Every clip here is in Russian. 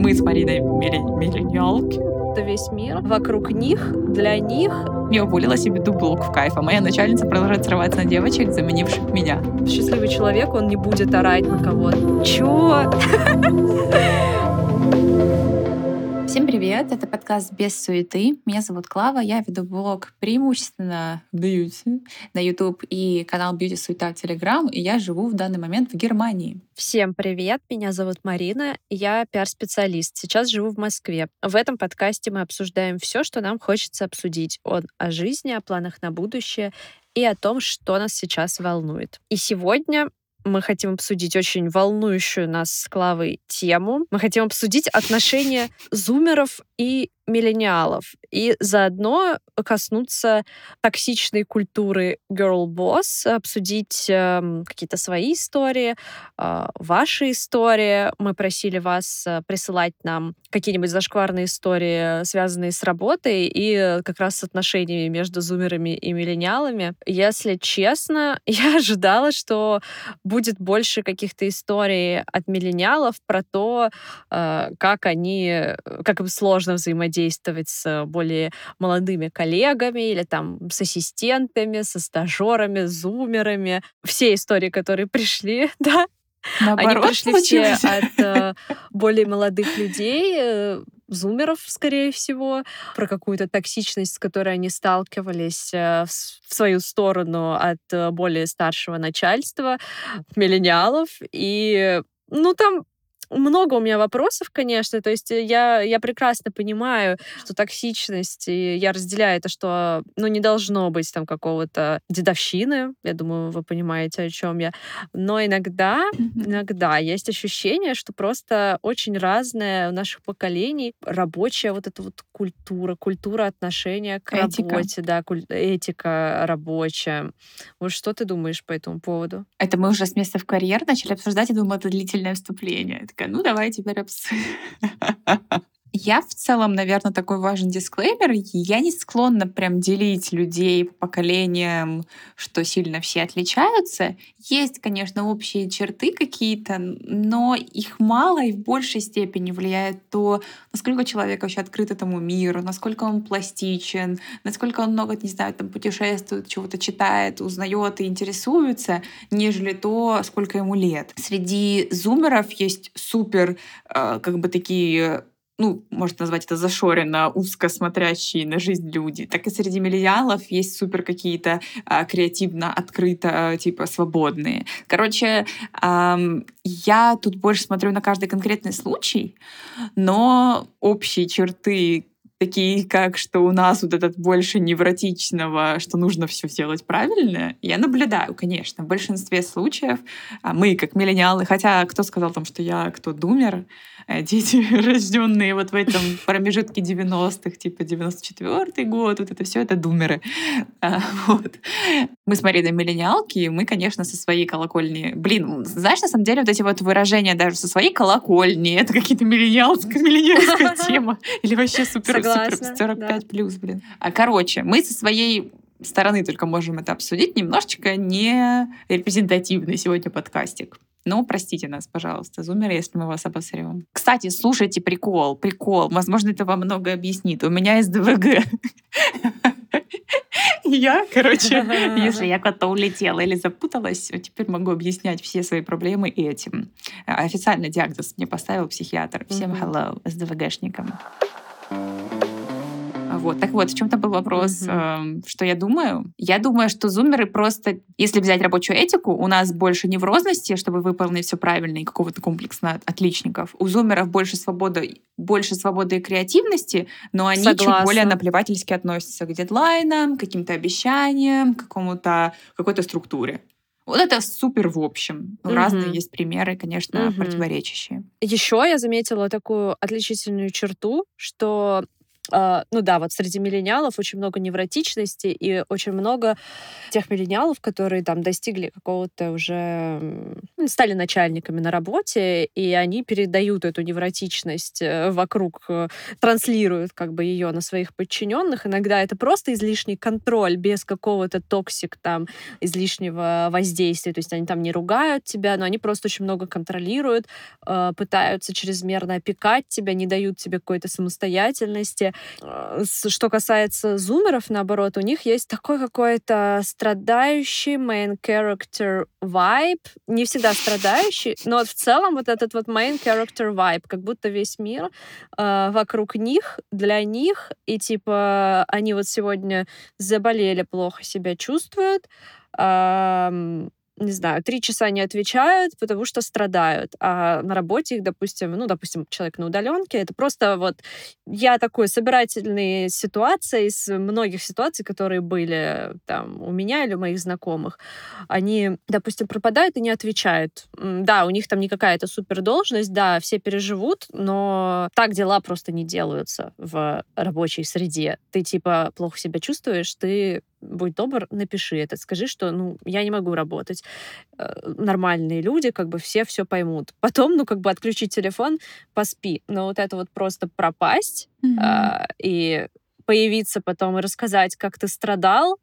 Мы с Мариной миллениалки. Это весь мир. Вокруг них, для них. Я уволила себе дублок в кайф, а моя начальница продолжает срываться на девочек, заменивших меня. Счастливый человек, он не будет орать на кого-то. Чё? Всем привет! Это подкаст «Без суеты». Меня зовут Клава, я веду блог преимущественно бьюти на YouTube и канал «Бьюти Суета» в Telegram, и я живу в данный момент в Германии. Всем привет! Меня зовут Марина, я пиар-специалист. Сейчас живу в Москве. В этом подкасте мы обсуждаем все, что нам хочется обсудить. Он о жизни, о планах на будущее и о том, что нас сейчас волнует. И сегодня мы хотим обсудить очень волнующую нас с Клавой тему. Мы хотим обсудить отношения зумеров и миллениалов и заодно коснуться токсичной культуры girl boss, обсудить э, какие-то свои истории, э, ваши истории. Мы просили вас э, присылать нам какие-нибудь зашкварные истории, связанные с работой и как раз с отношениями между зумерами и миллениалами. Если честно, я ожидала, что будет больше каких-то историй от миллениалов про то, э, как они, как им сложно взаимодействовать с более молодыми коллегами или там с ассистентами, со стажерами, зумерами. Все истории, которые пришли, да, Наоборот, они пришли все от э, более молодых людей, э, зумеров, скорее всего, про какую-то токсичность, с которой они сталкивались э, в, в свою сторону от э, более старшего начальства, миллениалов. И ну, там много у меня вопросов, конечно. То есть э, я, я прекрасно понимаю, что токсичность, и я разделяю это, что ну, не должно быть там какого-то дедовщины. Я думаю, вы понимаете, о чем я. Но иногда, иногда есть ощущение, что просто очень разная у наших поколений рабочая вот эта вот культура, культура отношения к этика. работе, да, куль- этика рабочая. Вот что ты думаешь по этому поводу? Это мы уже с места в карьер начали обсуждать, я думаю, это длительное вступление ну давай теперь обсудим. Я в целом, наверное, такой важный дисклеймер. Я не склонна прям делить людей по поколениям, что сильно все отличаются. Есть, конечно, общие черты какие-то, но их мало и в большей степени влияет то, насколько человек вообще открыт этому миру, насколько он пластичен, насколько он много, не знаю, там путешествует, чего-то читает, узнает и интересуется, нежели то, сколько ему лет. Среди зумеров есть супер, э, как бы такие ну, можно назвать это зашоренно, узко смотрящие на жизнь люди, так и среди миллениалов есть супер какие-то а, креативно, открыто, типа, свободные. Короче, эм, я тут больше смотрю на каждый конкретный случай, но общие черты такие как, что у нас вот этот больше невротичного, что нужно все сделать правильно, я наблюдаю, конечно, в большинстве случаев а, мы, как миллениалы, хотя кто сказал там, что я кто думер, дети, рожденные вот в этом промежутке 90-х, типа 94-й год, вот это все это думеры. А, вот. Мы с Мариной миллениалки, и мы, конечно, со своей колокольни... Блин, знаешь, на самом деле, вот эти вот выражения даже со своей колокольни, это какие-то миллениалская, миллениальская тема. Или вообще супер-супер 45 плюс, блин. А, короче, мы со своей стороны только можем это обсудить. Немножечко не репрезентативный сегодня подкастик. Ну, простите нас, пожалуйста, зумеры, если мы вас обосрем. Кстати, слушайте прикол, прикол. Возможно, это вам много объяснит. У меня СДВГ. Я, короче, если я куда-то улетела или запуталась, теперь могу объяснять все свои проблемы этим. Официальный диагноз мне поставил психиатр. Всем hello, СДВГшникам. Вот. Так вот, в чем-то был вопрос, mm-hmm. э, что я думаю. Я думаю, что зумеры просто, если взять рабочую этику, у нас больше неврозности, чтобы выполнить все правильно, и какого-то комплекса отличников. У зумеров больше свободы, больше свободы и креативности, но они Согласна. чуть более наплевательски относятся к дедлайнам, к каким-то обещаниям, к какому-то какой-то структуре. Вот это супер в общем. Угу. Разные есть примеры, конечно, угу. противоречащие. Еще я заметила такую отличительную черту, что э, ну да, вот среди миллениалов очень много невротичности и очень много тех миллениалов, которые там достигли какого-то уже, ну, стали начальниками на работе, и они передают эту невротичность э, вокруг, э, транслируют как бы ее на своих подчиненных. Иногда это просто излишний контроль без какого-то toxic там, излишнего воздействия. То есть они там не ругают тебя, но они просто очень много контролируют, э, пытаются чрезмерно опекать тебя, не дают тебе какой-то самостоятельности. Что касается зумеров, наоборот, у них есть такой какой-то страдающий main character vibe. Не всегда страдающий, но в целом вот этот вот main character vibe, как будто весь мир э, вокруг них, для них, и типа они вот сегодня заболели, плохо себя чувствуют, э, не знаю, три часа не отвечают, потому что страдают. А на работе их, допустим, ну, допустим, человек на удаленке, это просто вот я такой собирательный ситуация из многих ситуаций, которые были там у меня или у моих знакомых. Они, допустим, пропадают и не отвечают. Да, у них там не какая-то супер должность, да, все переживут, но так дела просто не делаются в рабочей среде. Ты типа плохо себя чувствуешь, ты будь добр, напиши это, скажи, что, ну, я не могу работать. Э, нормальные люди, как бы все все поймут. Потом, ну, как бы отключить телефон, поспи. Но вот это вот просто пропасть mm-hmm. а, и появиться потом и рассказать, как ты страдал,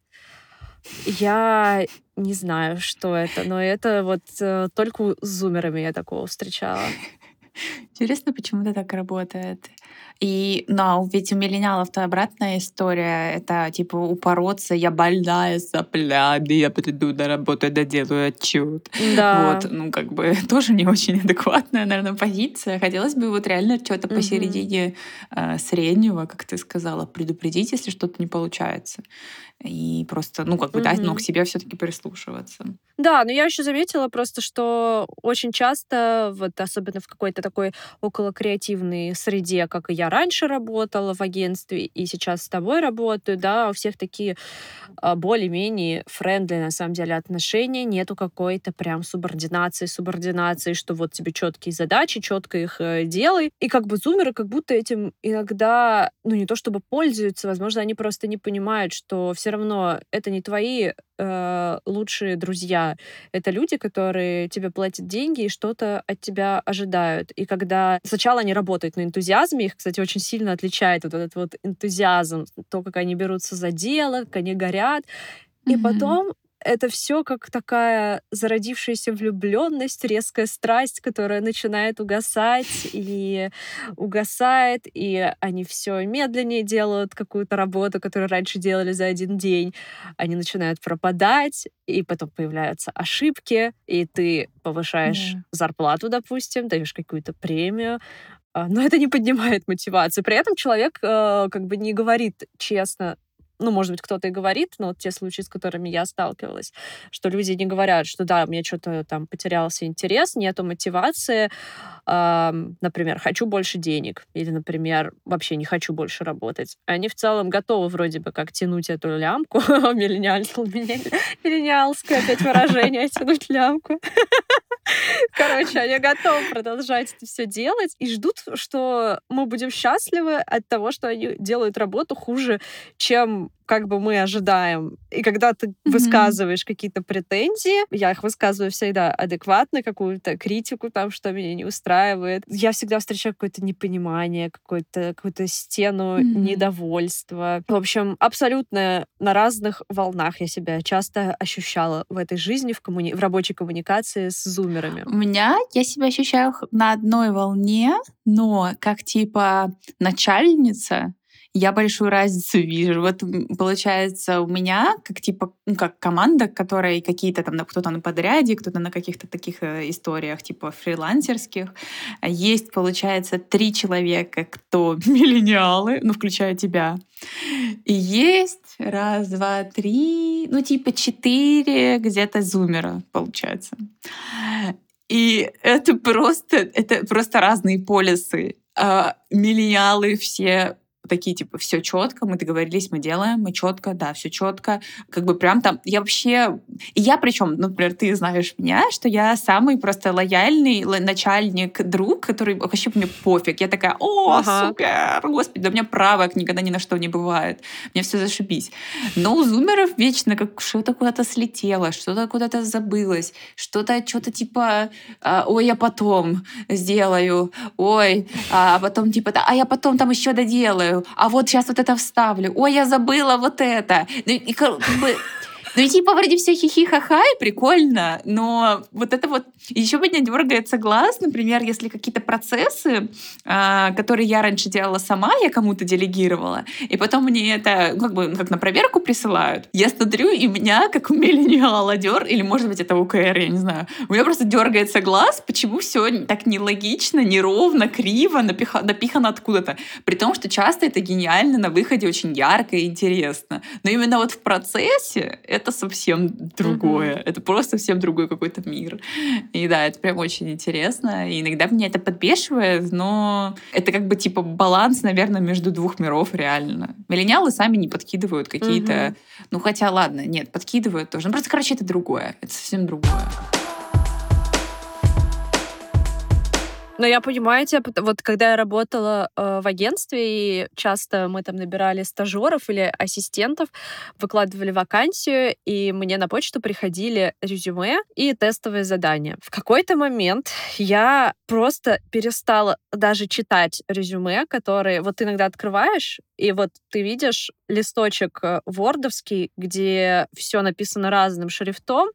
я не знаю, что это, но это вот э, только с зумерами я такого встречала. Интересно, почему это так работает. И, но ведь у миллениалов-то обратная история. Это типа упороться, я больная соплями, я приду на работу, доделаю отчет. Да. Вот, ну, как бы тоже не очень адекватная, наверное, позиция. Хотелось бы вот реально что-то угу. посередине э, среднего, как ты сказала, предупредить, если что-то не получается и просто, ну, как бы, mm-hmm. да, но к себе все-таки прислушиваться. Да, но я еще заметила просто, что очень часто, вот особенно в какой-то такой около креативной среде, как и я раньше работала в агентстве, и сейчас с тобой работаю, да, у всех такие а, более-менее френдли, на самом деле, отношения, нету какой-то прям субординации, субординации, что вот тебе четкие задачи, четко их э, делай. И как бы зумеры как будто этим иногда, ну, не то чтобы пользуются, возможно, они просто не понимают, что все равно это не твои э, лучшие друзья. Это люди, которые тебе платят деньги и что-то от тебя ожидают. И когда сначала они работают на энтузиазме, их, кстати, очень сильно отличает вот этот вот энтузиазм, то, как они берутся за дело, как они горят. И mm-hmm. потом это все как такая зародившаяся влюбленность, резкая страсть, которая начинает угасать и угасает, и они все медленнее делают какую-то работу, которую раньше делали за один день. Они начинают пропадать, и потом появляются ошибки, и ты повышаешь yeah. зарплату, допустим, даешь какую-то премию, но это не поднимает мотивацию. При этом человек э, как бы не говорит честно ну, может быть, кто-то и говорит, но вот те случаи, с которыми я сталкивалась, что люди не говорят, что да, мне что-то там потерялся интерес, нету мотивации, э, например, хочу больше денег, или, например, вообще не хочу больше работать. Они в целом готовы вроде бы как тянуть эту лямку, миллениальское опять выражение, тянуть лямку. Короче, они готовы продолжать это все делать и ждут, что мы будем счастливы от того, что они делают работу хуже, чем как бы мы ожидаем. И когда ты mm-hmm. высказываешь какие-то претензии, я их высказываю всегда адекватно, какую-то критику там, что меня не устраивает. Я всегда встречаю какое-то непонимание, какую-то какую стену mm-hmm. недовольства. В общем, абсолютно на разных волнах я себя часто ощущала в этой жизни, в, коммуни... в рабочей коммуникации с зумерами. У меня я себя ощущаю на одной волне, но как типа начальница, я большую разницу вижу. Вот получается у меня как типа ну, как команда, которая какие-то там кто-то на подряде, кто-то на каких-то таких э, историях типа фрилансерских. Есть, получается, три человека, кто миллениалы, ну, включая тебя. И есть раз, два, три, ну, типа четыре где-то зумера, получается. И это просто, это просто разные полисы. А, миллениалы все такие, типа, все четко, мы договорились, мы делаем, мы четко, да, все четко. Как бы прям там, я вообще... И я причем, например, ты знаешь меня, что я самый просто лояльный начальник, друг, который вообще мне пофиг. Я такая, о, ага. супер, господи, да у меня правок никогда ни на что не бывает. Мне все зашибись. Но у зумеров вечно как что-то куда-то слетело, что-то куда-то забылось, что-то, что-то типа, а, ой, я потом сделаю, ой, а потом типа, а я потом там еще доделаю, а вот сейчас вот это вставлю, ой, я забыла вот это. Ну, и, как бы, ну и типа вроде все хихи-ха-ха и прикольно, но вот это вот... Еще меня дергается глаз, например, если какие-то процессы, э, которые я раньше делала сама, я кому-то делегировала, и потом мне это как бы как на проверку присылают. Я смотрю, и меня, как миллениала, дер, или может быть это УКР, я не знаю, у меня просто дергается глаз, почему все так нелогично, неровно, криво, напиха, напихано откуда-то. При том, что часто это гениально, на выходе очень ярко и интересно. Но именно вот в процессе это это совсем другое. Mm-hmm. Это просто совсем другой какой-то мир. И да, это прям очень интересно. И иногда меня это подбешивает, но это как бы типа баланс, наверное, между двух миров реально. Миллениалы сами не подкидывают какие-то... Mm-hmm. Ну хотя, ладно, нет, подкидывают тоже. Ну просто, короче, это другое. Это совсем другое. Но я понимаю тебя, вот когда я работала э, в агентстве, и часто мы там набирали стажеров или ассистентов, выкладывали вакансию, и мне на почту приходили резюме и тестовые задания. В какой-то момент я просто перестала даже читать резюме, которые вот ты иногда открываешь, и вот ты видишь листочек э, вордовский, где все написано разным шрифтом,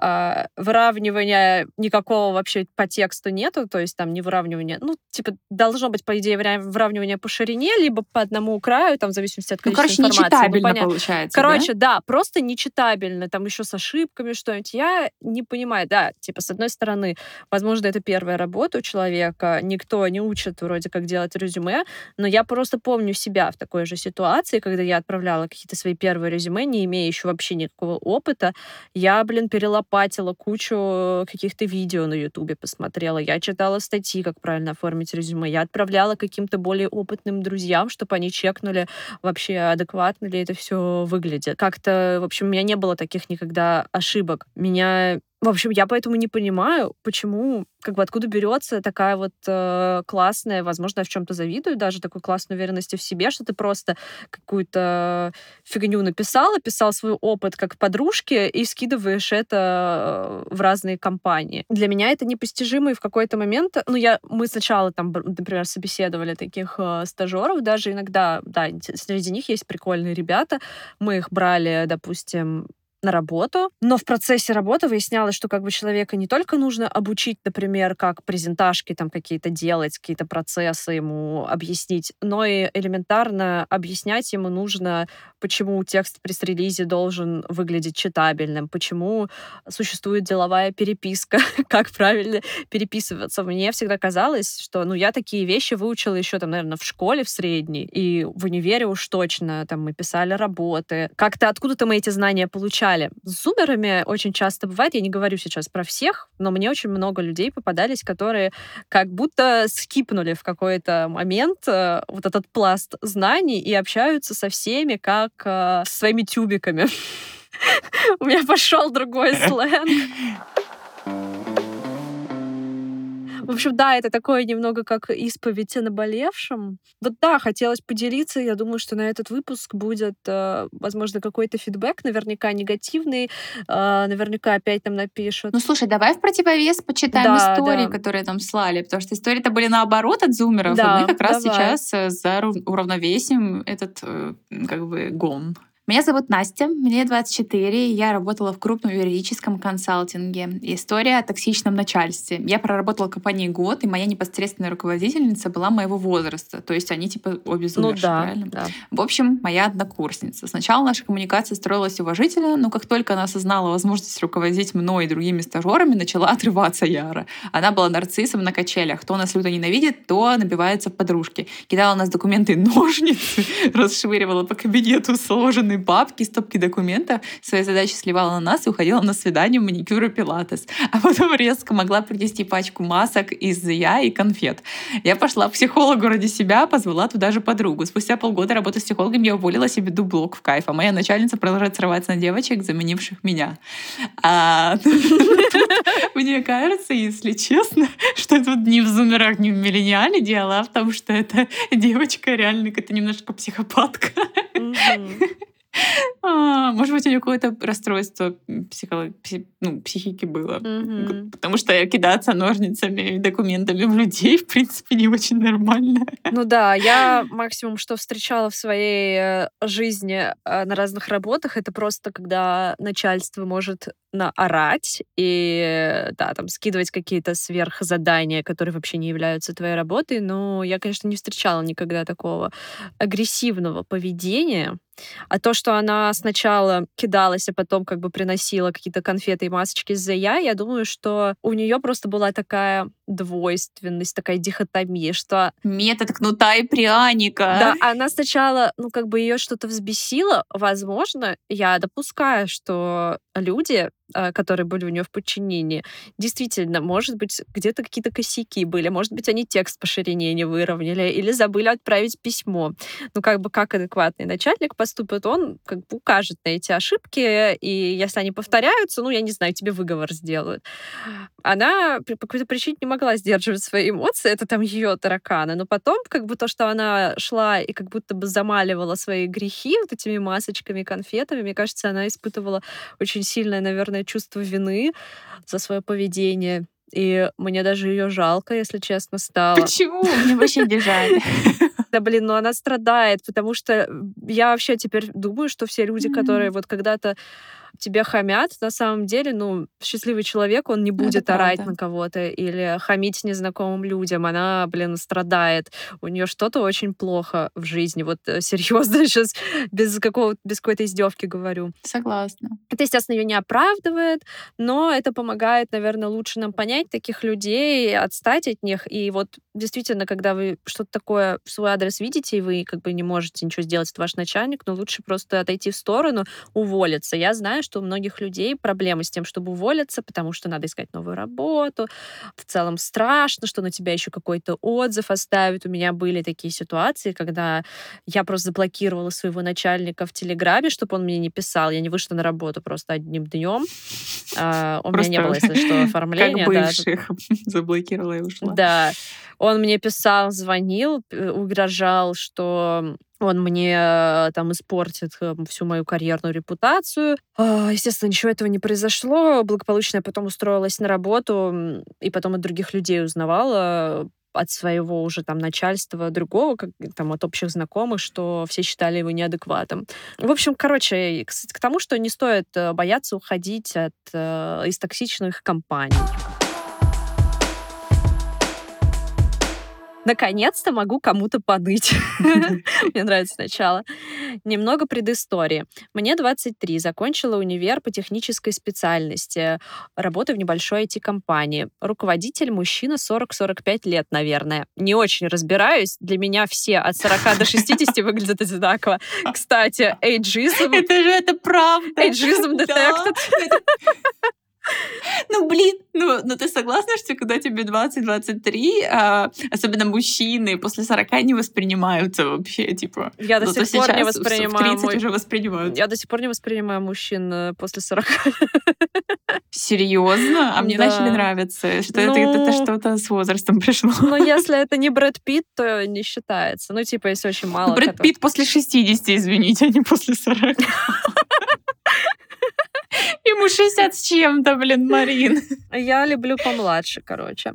э, выравнивания никакого вообще по тексту нету, то есть там не выравнивание, ну, типа, должно быть, по идее, выравнивание по ширине, либо по одному краю, там, в зависимости от количества ну, короче, информации. нечитабельно ну, получается, Короче, да? да, просто нечитабельно, там еще с ошибками что-нибудь. Я не понимаю, да, типа, с одной стороны, возможно, это первая работа у человека, никто не учит вроде как делать резюме, но я просто помню себя в такой же ситуации, когда я отправляла какие-то свои первые резюме, не имея еще вообще никакого опыта, я, блин, перелопатила кучу каких-то видео на Ютубе, посмотрела, я читала статьи, как правильно оформить резюме, я отправляла каким-то более опытным друзьям, чтобы они чекнули вообще адекватно ли это все выглядит. Как-то, в общем, у меня не было таких никогда ошибок. Меня в общем, я поэтому не понимаю, почему, как бы откуда берется такая вот э, классная, возможно, я в чем-то завидую, даже такой классной уверенности в себе, что ты просто какую-то фигню написал, описал свой опыт как подружки и скидываешь это э, в разные компании. Для меня это непостижимо, и в какой-то момент, ну, я, мы сначала там, например, собеседовали таких э, стажеров, даже иногда, да, среди них есть прикольные ребята, мы их брали, допустим, на работу, но в процессе работы выяснялось, что как бы человека не только нужно обучить, например, как презентажки там какие-то делать, какие-то процессы ему объяснить, но и элементарно объяснять ему нужно, почему текст пресс-релизе должен выглядеть читабельным, почему существует деловая переписка, как правильно переписываться. Мне всегда казалось, что ну, я такие вещи выучила еще там, наверное, в школе в средней, и в универе уж точно там мы писали работы. Как-то откуда-то мы эти знания получали получали. С зумерами очень часто бывает, я не говорю сейчас про всех, но мне очень много людей попадались, которые как будто скипнули в какой-то момент э, вот этот пласт знаний и общаются со всеми как э, своими тюбиками. У меня пошел другой сленг. В общем, да, это такое немного как исповедь о наболевшем. Вот да, хотелось поделиться. Я думаю, что на этот выпуск будет, э, возможно, какой-то фидбэк, наверняка негативный. Э, наверняка опять нам напишут. Ну, слушай, давай в противовес почитаем да, истории, да. которые там слали, потому что истории-то были наоборот от зумеров, да, и мы как раз давай. сейчас э, за уравновесим этот как бы гон. Меня зовут Настя, мне 24, я работала в крупном юридическом консалтинге. История о токсичном начальстве. Я проработала в компании год, и моя непосредственная руководительница была моего возраста. То есть они типа обе ну, да, правильно? Да. В общем, моя однокурсница. Сначала наша коммуникация строилась уважительно, но как только она осознала возможность руководить мной и другими стажерами, начала отрываться яро. Она была нарциссом на качелях. Кто нас люто ненавидит, то набивается в подружки. Кидала у нас документы ножницы, расшвыривала по кабинету сложенные огромные папки, стопки документов, свои задачи сливала на нас и уходила на свидание, маникюр пилатес. А потом резко могла принести пачку масок из я и конфет. Я пошла к психологу ради себя, позвала туда же подругу. Спустя полгода работы с психологом я уволила себе дублок в кайф, а моя начальница продолжает срываться на девочек, заменивших меня. А, мне кажется, если честно, что тут не в зумерах, не в миллениале дело, а в том, что эта девочка реально какая-то немножко психопатка. А, может быть, у нее какое-то расстройство психолог... ну, психики было. Mm-hmm. Потому что кидаться ножницами и документами в людей, в принципе, не очень нормально. Ну да, я максимум, что встречала в своей э, жизни э, на разных работах, это просто когда начальство может наорать и, да, там, скидывать какие-то сверхзадания, которые вообще не являются твоей работой. Но я, конечно, не встречала никогда такого агрессивного поведения. А то, что она сначала кидалась, а потом как бы приносила какие-то конфеты и масочки из-за я, я думаю, что у нее просто была такая двойственность, такая дихотомия, что... Метод кнута и пряника. Да, она сначала, ну, как бы ее что-то взбесило. Возможно, я допускаю, что люди которые были у нее в подчинении. Действительно, может быть, где-то какие-то косяки были, может быть, они текст по ширине не выровняли или забыли отправить письмо. Ну, как бы как адекватный начальник поступит, он как бы укажет на эти ошибки, и если они повторяются, ну, я не знаю, тебе выговор сделают. Она по какой-то причине не могла сдерживать свои эмоции, это там ее тараканы, но потом как бы то, что она шла и как будто бы замаливала свои грехи вот этими масочками, конфетами, мне кажется, она испытывала очень сильное, наверное, огромное чувство вины за свое поведение. И мне даже ее жалко, если честно, стало. Почему? Мне вообще не жаль. Да, блин, ну она страдает, потому что я вообще теперь думаю, что все люди, которые вот когда-то тебе хамят, на самом деле, ну, счастливый человек, он не будет Это орать правда. на кого-то или хамить незнакомым людям. Она, блин, страдает. У нее что-то очень плохо в жизни. Вот э, серьезно сейчас без какого без какой-то издевки говорю. Согласна. Это, естественно, ее не оправдывает, но это помогает, наверное, лучше нам понять таких людей, отстать от них. И вот действительно, когда вы что-то такое в свой адрес видите, и вы как бы не можете ничего сделать, это ваш начальник, но лучше просто отойти в сторону, уволиться. Я знаю, что у многих людей проблемы с тем, чтобы уволиться, потому что надо искать новую работу. В целом страшно, что на тебя еще какой-то отзыв оставят. У меня были такие ситуации, когда я просто заблокировала своего начальника в Телеграме, чтобы он мне не писал. Я не вышла на работу просто одним днем. А, у меня не было, если что, оформления. Как бывших заблокировала и ушла. Да. Он мне писал, звонил, угрожал, что он мне э, там испортит э, всю мою карьерную репутацию. А, естественно, ничего этого не произошло. Благополучно я потом устроилась на работу, и потом от других людей узнавала от своего уже там начальства другого, как, там от общих знакомых, что все считали его неадекватом. В общем, короче, к, к тому, что не стоит э, бояться уходить от, из токсичных компаний. Наконец-то могу кому-то поныть. Мне нравится начало. Немного предыстории. Мне 23, закончила универ по технической специальности. Работаю в небольшой IT-компании. Руководитель мужчина 40-45 лет, наверное. Не очень разбираюсь. Для меня все от 40 до 60 выглядят одинаково. Кстати, эйджизм... Это же это правда. Эйджизм детектед. Ну, блин, ну, ну ты согласна, что когда тебе 20-23, а, особенно мужчины после 40 не воспринимаются вообще, типа... Я до ну, сих пор не воспринимаю... В 30 уже воспринимают. Я до сих пор не воспринимаю мужчин э, после 40. Серьезно? А мне да. начали нравиться. Что ну, это, это что-то с возрастом пришло. Ну, если это не Брэд Питт, то не считается. Ну, типа, если очень мало. Брэд который... Питт после 60, извините, а не после 40. Ему 60 с чем-то, блин, Марин. Я люблю помладше, короче.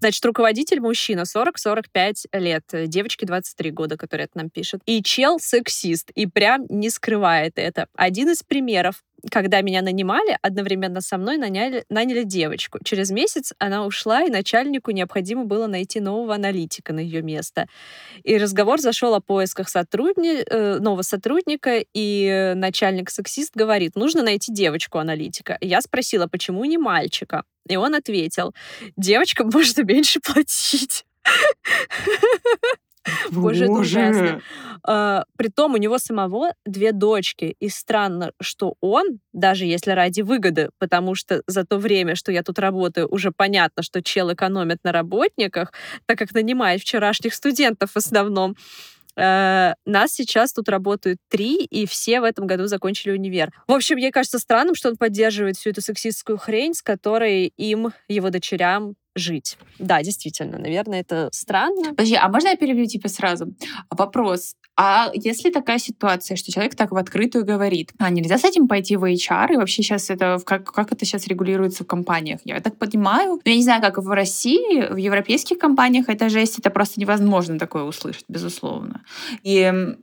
Значит, руководитель мужчина 40-45 лет, девочки 23 года, которые это нам пишет. И чел сексист, и прям не скрывает это. Один из примеров когда меня нанимали, одновременно со мной наняли, наняли девочку. Через месяц она ушла, и начальнику необходимо было найти нового аналитика на ее место. И разговор зашел о поисках сотрудни... Э, нового сотрудника, и начальник-сексист говорит, нужно найти девочку-аналитика. Я спросила, почему не мальчика? И он ответил, девочкам можно меньше платить. Боже, это ужасно. А, притом у него самого две дочки. И странно, что он, даже если ради выгоды, потому что за то время, что я тут работаю, уже понятно, что чел экономит на работниках, так как нанимает вчерашних студентов в основном, Э, нас сейчас тут работают три, и все в этом году закончили универ. В общем, мне кажется странным, что он поддерживает всю эту сексистскую хрень, с которой им, его дочерям, жить. Да, действительно, наверное, это странно. Подожди, а можно я перебью типа сразу? Вопрос. А если такая ситуация, что человек так в открытую говорит, а нельзя с этим пойти в HR? И вообще сейчас это, как, как это сейчас регулируется в компаниях? Я так понимаю. Я не знаю, как в России, в европейских компаниях это жесть, это просто невозможно такое услышать, безусловно. И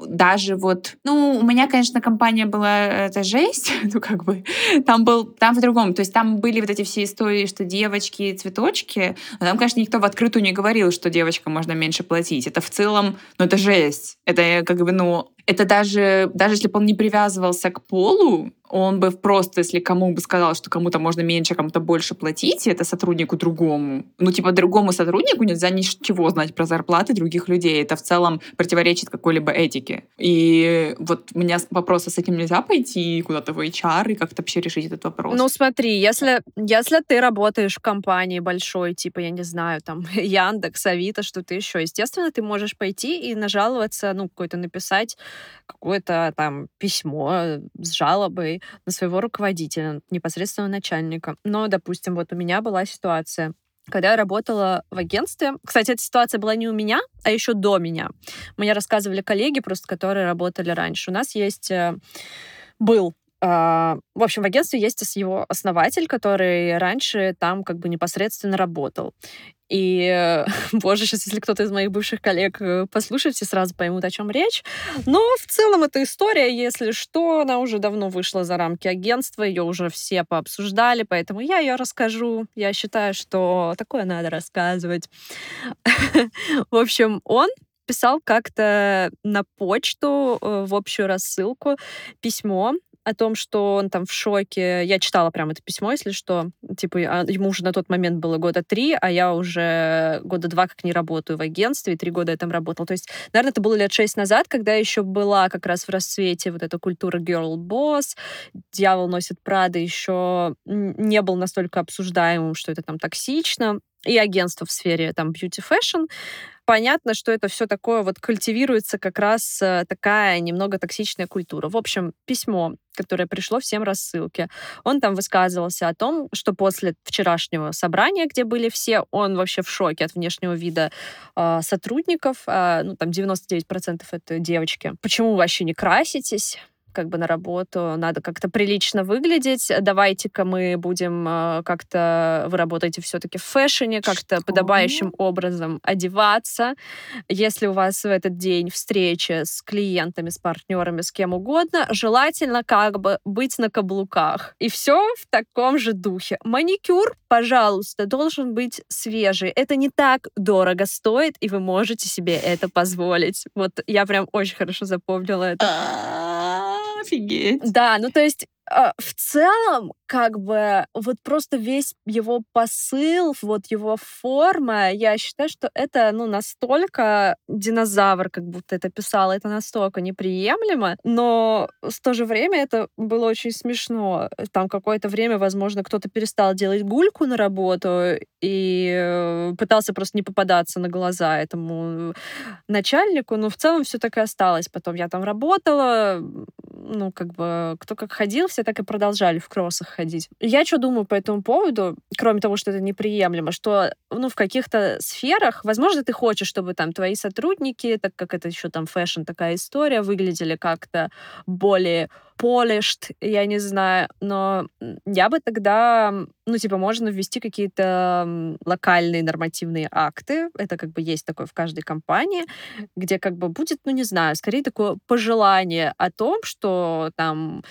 даже вот, ну, у меня, конечно, компания была это жесть, ну, как бы, там был, там в другом, то есть там были вот эти все истории, что девочки, цветочки, но там, конечно, никто в открытую не говорил, что девочкам можно меньше платить. Это в целом, ну, это жесть. Это как бы, ну, это даже, даже если бы он не привязывался к полу, он бы просто, если кому бы сказал, что кому-то можно меньше, кому-то больше платить, это сотруднику другому. Ну, типа, другому сотруднику нельзя ничего знать про зарплаты других людей. Это в целом противоречит какой-либо этике. И вот у меня вопрос, а с этим нельзя пойти куда-то в HR и как-то вообще решить этот вопрос? Ну, смотри, если, если ты работаешь в компании большой, типа, я не знаю, там, Яндекс, Авито, что-то еще, естественно, ты можешь пойти и нажаловаться, ну, какой-то написать какое-то там письмо с жалобой на своего руководителя, непосредственно начальника. Но, допустим, вот у меня была ситуация, когда я работала в агентстве. Кстати, эта ситуация была не у меня, а еще до меня. Мне рассказывали коллеги, просто которые работали раньше. У нас есть э, был а, в общем, в агентстве есть его основатель, который раньше там как бы непосредственно работал. И, боже, сейчас, если кто-то из моих бывших коллег э, послушает, все сразу поймут, о чем речь. Но в целом эта история, если что, она уже давно вышла за рамки агентства, ее уже все пообсуждали, поэтому я ее расскажу. Я считаю, что такое надо рассказывать. В общем, он писал как-то на почту э, в общую рассылку письмо о том, что он там в шоке. Я читала прям это письмо, если что. Типа, а, ему уже на тот момент было года три, а я уже года два как не работаю в агентстве, и три года я там работала. То есть, наверное, это было лет шесть назад, когда еще была как раз в расцвете вот эта культура girl boss, дьявол носит Прада еще не был настолько обсуждаемым, что это там токсично и агентство в сфере там beauty fashion. Понятно, что это все такое вот культивируется как раз э, такая немного токсичная культура. В общем, письмо, которое пришло всем рассылке, он там высказывался о том, что после вчерашнего собрания, где были все, он вообще в шоке от внешнего вида э, сотрудников, э, ну там 99% это девочки. Почему вообще не краситесь? Как бы на работу, надо как-то прилично выглядеть. Давайте-ка мы будем э, как-то... Вы работаете все-таки в фэшне, как-то подобающим образом одеваться. Если у вас в этот день встреча с клиентами, с партнерами, с кем угодно, желательно как бы быть на каблуках. И все в таком же духе. Маникюр, пожалуйста, должен быть свежий. Это не так дорого стоит, и вы можете себе это позволить. Вот я прям очень хорошо запомнила это. Офигеть. Да, ну то есть в целом, как бы, вот просто весь его посыл, вот его форма, я считаю, что это, ну, настолько динозавр, как будто это писал, это настолько неприемлемо, но в то же время это было очень смешно. Там какое-то время, возможно, кто-то перестал делать гульку на работу и э, пытался просто не попадаться на глаза этому начальнику, но в целом все так и осталось. Потом я там работала, ну, как бы, кто как ходил, все так и продолжали в кроссах ходить. Я что думаю по этому поводу, кроме того, что это неприемлемо, что, ну, в каких-то сферах, возможно, ты хочешь, чтобы там твои сотрудники, так как это еще там fashion такая история, выглядели как-то более polished, я не знаю, но я бы тогда, ну, типа, можно ввести какие-то локальные нормативные акты, это как бы есть такое в каждой компании, где как бы будет, ну, не знаю, скорее такое пожелание о том, что там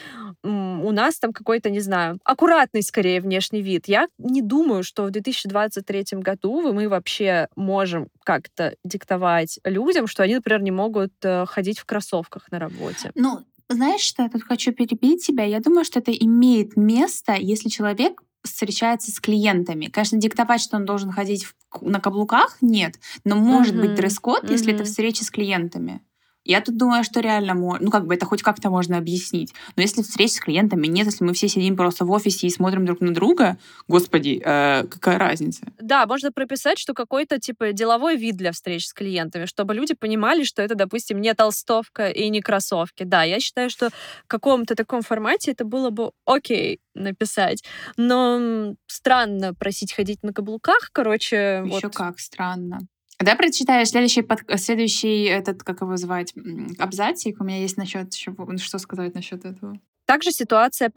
у нас там какой-то, не знаю, аккуратный скорее внешний вид. Я не думаю, что в 2023 году мы вообще можем как-то диктовать людям, что они, например, не могут э, ходить в кроссовках на работе. Ну, знаешь, что я тут хочу перебить тебя? Я думаю, что это имеет место, если человек встречается с клиентами. Конечно, диктовать, что он должен ходить на каблуках, нет. Но может mm-hmm. быть дресс-код, mm-hmm. если это встреча с клиентами. Я тут думаю, что реально ну как бы это хоть как-то можно объяснить. Но если встреч с клиентами нет, если мы все сидим просто в офисе и смотрим друг на друга, господи, э, какая разница? Да, можно прописать, что какой-то типа деловой вид для встреч с клиентами, чтобы люди понимали, что это, допустим, не толстовка и не кроссовки. Да, я считаю, что в каком-то таком формате это было бы окей написать. Но странно просить ходить на каблуках, короче. Еще вот. как странно. Да, прочитаешь следующий, под... следующий этот, как его звать, абзацик. У меня есть насчет, что сказать насчет этого. Также ситуация,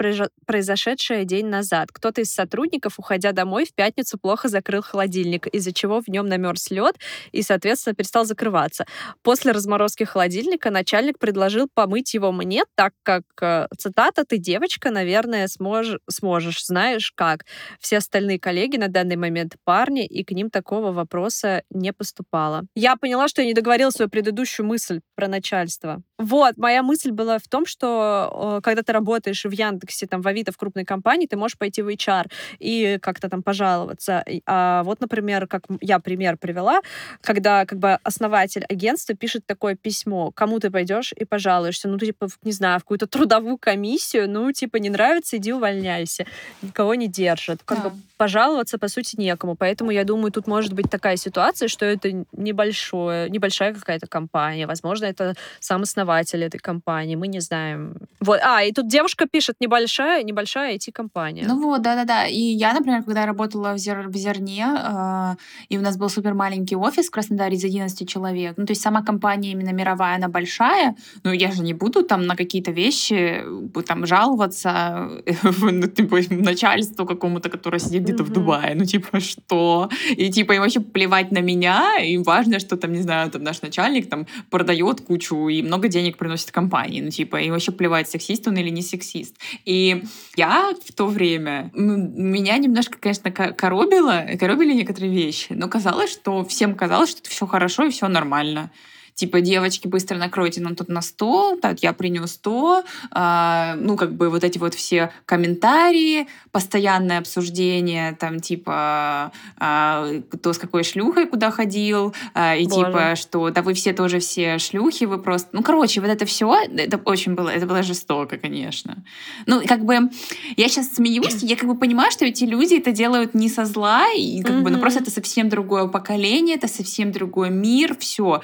произошедшая день назад. Кто-то из сотрудников, уходя домой, в пятницу плохо закрыл холодильник, из-за чего в нем намерз лед и, соответственно, перестал закрываться. После разморозки холодильника начальник предложил помыть его мне, так как, э, цитата, «ты девочка, наверное, смож... сможешь, знаешь как». Все остальные коллеги на данный момент парни, и к ним такого вопроса не поступало. Я поняла, что я не договорила свою предыдущую мысль про начальство. Вот, моя мысль была в том, что э, когда ты работаешь в Яндексе, там, в Авито, в крупной компании, ты можешь пойти в HR и как-то там пожаловаться. А вот, например, как я пример привела, когда как бы основатель агентства пишет такое письмо, кому ты пойдешь и пожалуешься, ну, ты, типа, не знаю, в какую-то трудовую комиссию, ну, типа, не нравится, иди увольняйся. Никого не держат. Как да. бы пожаловаться, по сути, некому. Поэтому, я думаю, тут может быть такая ситуация, что это небольшое, небольшая какая-то компания. Возможно, это сам основатель этой компании. Мы не знаем. Вот. А, и тут девушка пишет, небольшая, небольшая IT-компания. Ну вот, да-да-да. И я, например, когда работала в, зер... в Зерне, э, и у нас был супер маленький офис в Краснодаре из 11 человек, ну то есть сама компания именно мировая, она большая, но я же не буду там на какие-то вещи там жаловаться ну, типа, начальству какому-то, которое сидит где-то в Дубае. Ну типа что? И типа им вообще плевать на меня, им важно, что там, не знаю, там наш начальник там продает кучу и много денег приносит компании. Ну типа им вообще плевать, сексист он или не сексист. И я в то время, ну, меня немножко, конечно, коробило, коробили некоторые вещи, но казалось, что всем казалось, что все хорошо и все нормально типа, девочки, быстро накройте нам тут на стол, так, я принес то, а, ну, как бы вот эти вот все комментарии, постоянное обсуждение, там, типа, а, кто с какой шлюхой куда ходил, а, и Боже. типа, что, да вы все тоже все шлюхи, вы просто... Ну, короче, вот это все, это очень было, это было жестоко, конечно. Ну, как бы, я сейчас смеюсь, я как бы понимаю, что эти люди это делают не со зла, и как mm-hmm. бы, ну, просто это совсем другое поколение, это совсем другой мир, все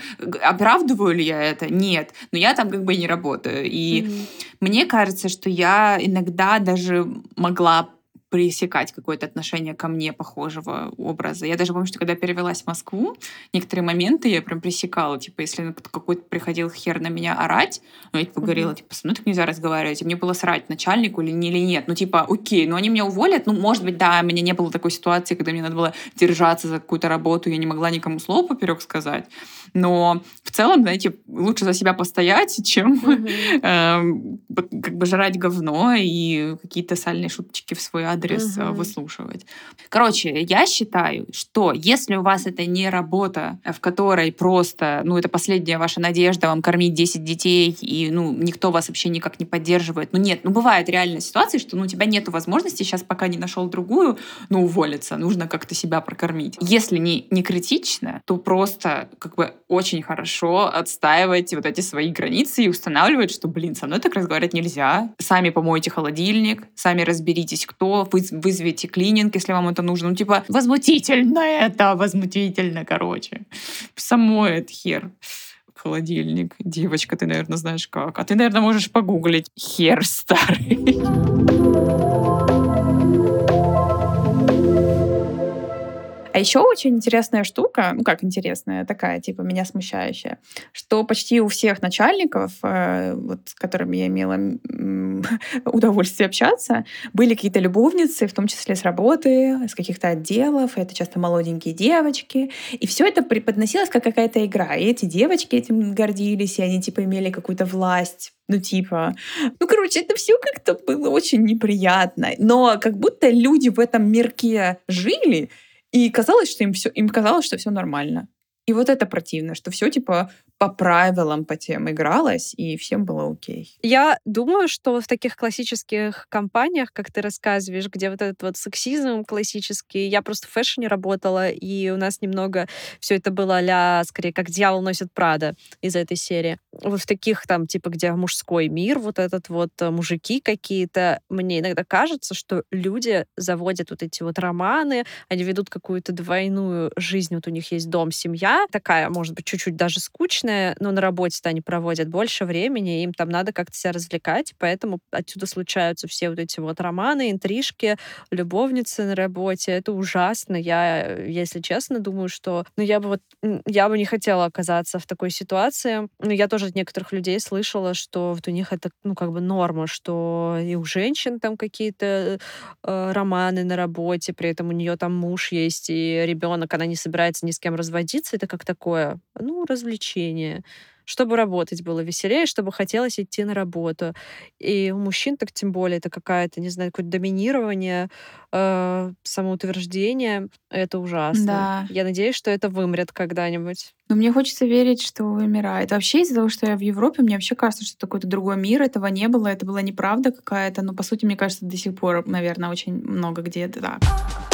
оправдываю ли я это? Нет. Но я там как бы не работаю. И mm-hmm. мне кажется, что я иногда даже могла пресекать какое-то отношение ко мне похожего образа. Я даже помню, что когда перевелась в Москву, некоторые моменты я прям пресекала. Типа, если какой-то приходил хер на меня орать, ну, я типа говорила, типа, со мной так нельзя разговаривать. И мне было срать начальнику или, не, или нет. Ну, типа, окей, но они меня уволят. Ну, может быть, да, у меня не было такой ситуации, когда мне надо было держаться за какую-то работу, я не могла никому слово поперек сказать. Но в целом, знаете, лучше за себя постоять, чем mm-hmm. э, как бы жрать говно и какие-то сальные шуточки в свой адрес mm-hmm. выслушивать. Короче, я считаю, что если у вас это не работа, в которой просто, ну, это последняя ваша надежда вам кормить 10 детей, и, ну, никто вас вообще никак не поддерживает. Ну, нет, ну, бывает реально ситуации, что, ну, у тебя нет возможности сейчас, пока не нашел другую, ну, уволиться. Нужно как-то себя прокормить. Если не, не критично, то просто как бы очень хорошо отстаивать вот эти свои границы и устанавливать, что, блин, со мной так разговаривать нельзя. Сами помойте холодильник, сами разберитесь, кто, вызовите клининг, если вам это нужно. Ну, типа, возмутительно это, возмутительно, короче. Само это хер холодильник. Девочка, ты, наверное, знаешь как. А ты, наверное, можешь погуглить. Хер старый. А еще очень интересная штука, ну как интересная, такая, типа, меня смущающая, что почти у всех начальников, э, вот, с которыми я имела удовольствие общаться, были какие-то любовницы, в том числе с работы, с каких-то отделов, это часто молоденькие девочки. И все это преподносилось как какая-то игра. И эти девочки этим гордились, и они, типа, имели какую-то власть ну, типа, ну, короче, это все как-то было очень неприятно. Но как будто люди в этом мирке жили, и казалось, что им все, им казалось, что все нормально. И вот это противно, что все типа по правилам, по тем игралось, и всем было окей. Я думаю, что в таких классических компаниях, как ты рассказываешь, где вот этот вот сексизм классический, я просто в фэшне работала, и у нас немного все это было а скорее, как «Дьявол носит Прада» из этой серии. В таких там, типа, где мужской мир, вот этот вот э, мужики какие-то, мне иногда кажется, что люди заводят вот эти вот романы, они ведут какую-то двойную жизнь, вот у них есть дом, семья, такая, может быть, чуть-чуть даже скучная, но на работе-то они проводят больше времени, им там надо как-то себя развлекать, поэтому отсюда случаются все вот эти вот романы, интрижки, любовницы на работе. Это ужасно. Я, если честно, думаю, что ну, я бы вот я бы не хотела оказаться в такой ситуации. Но я тоже от некоторых людей слышала, что вот у них это, ну, как бы норма, что и у женщин там какие-то э, романы на работе, при этом у нее там муж есть и ребенок, она не собирается ни с кем разводиться. Это как такое, ну, развлечение чтобы работать было веселее, чтобы хотелось идти на работу. И у мужчин так тем более это какая-то, не знаю, какое-то доминирование, э, самоутверждение. Это ужасно. Да. Я надеюсь, что это вымрет когда-нибудь. Но мне хочется верить, что вымирает. Вообще из-за того, что я в Европе, мне вообще кажется, что какой-то другой мир, этого не было, это была неправда какая-то. Но, по сути, мне кажется, до сих пор, наверное, очень много где это так.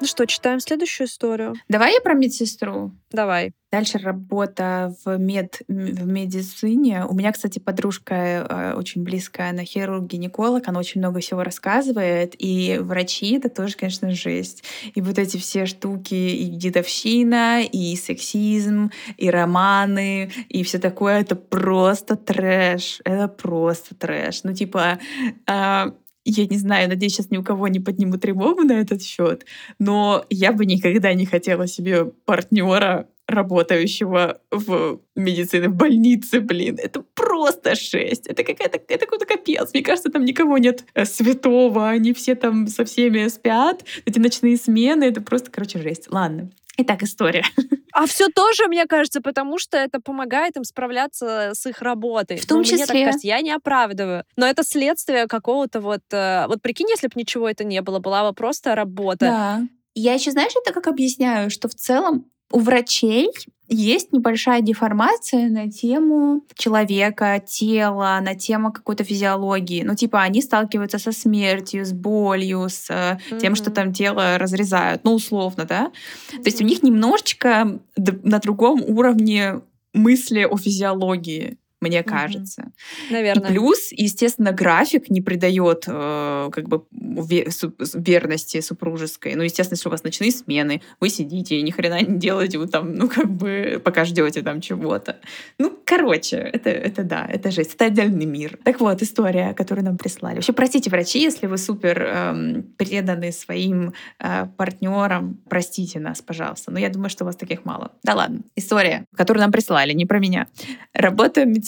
Ну что, читаем следующую историю? Давай я про медсестру. Давай. Дальше работа в, мед, в медицине. У меня, кстати, подружка э, очень близкая, она хирург-гинеколог, она очень много всего рассказывает, и врачи — это тоже, конечно, жесть. И вот эти все штуки, и дедовщина, и сексизм, и романы, и все такое — это просто трэш. Это просто трэш. Ну, типа, э, я не знаю, надеюсь, сейчас ни у кого не подниму тревогу на этот счет, но я бы никогда не хотела себе партнера работающего в медицине, в больнице, блин. Это просто шесть. Это какая-то, это какой-то капец. Мне кажется, там никого нет э, святого. Они все там со всеми спят. Эти ночные смены. Это просто, короче, жесть. Ладно. Итак, история. А все тоже, мне кажется, потому что это помогает им справляться с их работой. В том ну, числе. Мне так кажется, я не оправдываю. Но это следствие какого-то вот... Э, вот прикинь, если бы ничего это не было, была бы просто работа. Да. Я еще, знаешь, это как объясняю, что в целом у врачей есть небольшая деформация на тему человека, тела, на тему какой-то физиологии. Ну, типа, они сталкиваются со смертью, с болью, с mm-hmm. тем, что там тело разрезают, ну, условно, да. Mm-hmm. То есть у них немножечко на другом уровне мысли о физиологии мне кажется. Угу. Наверное. И плюс, естественно, график не придает э, как бы верности супружеской. Ну, естественно, если у вас ночные смены, вы сидите и ни хрена не делаете, вы там, ну, как бы, пока ждете там чего-то. Ну, короче, это, это да, это жесть, это отдельный мир. Так вот, история, которую нам прислали. Вообще, простите, врачи, если вы супер эм, преданы своим э, партнерам, простите нас, пожалуйста. Но я думаю, что у вас таких мало. Да ладно. История, которую нам прислали, не про меня. Работаю медсестрой.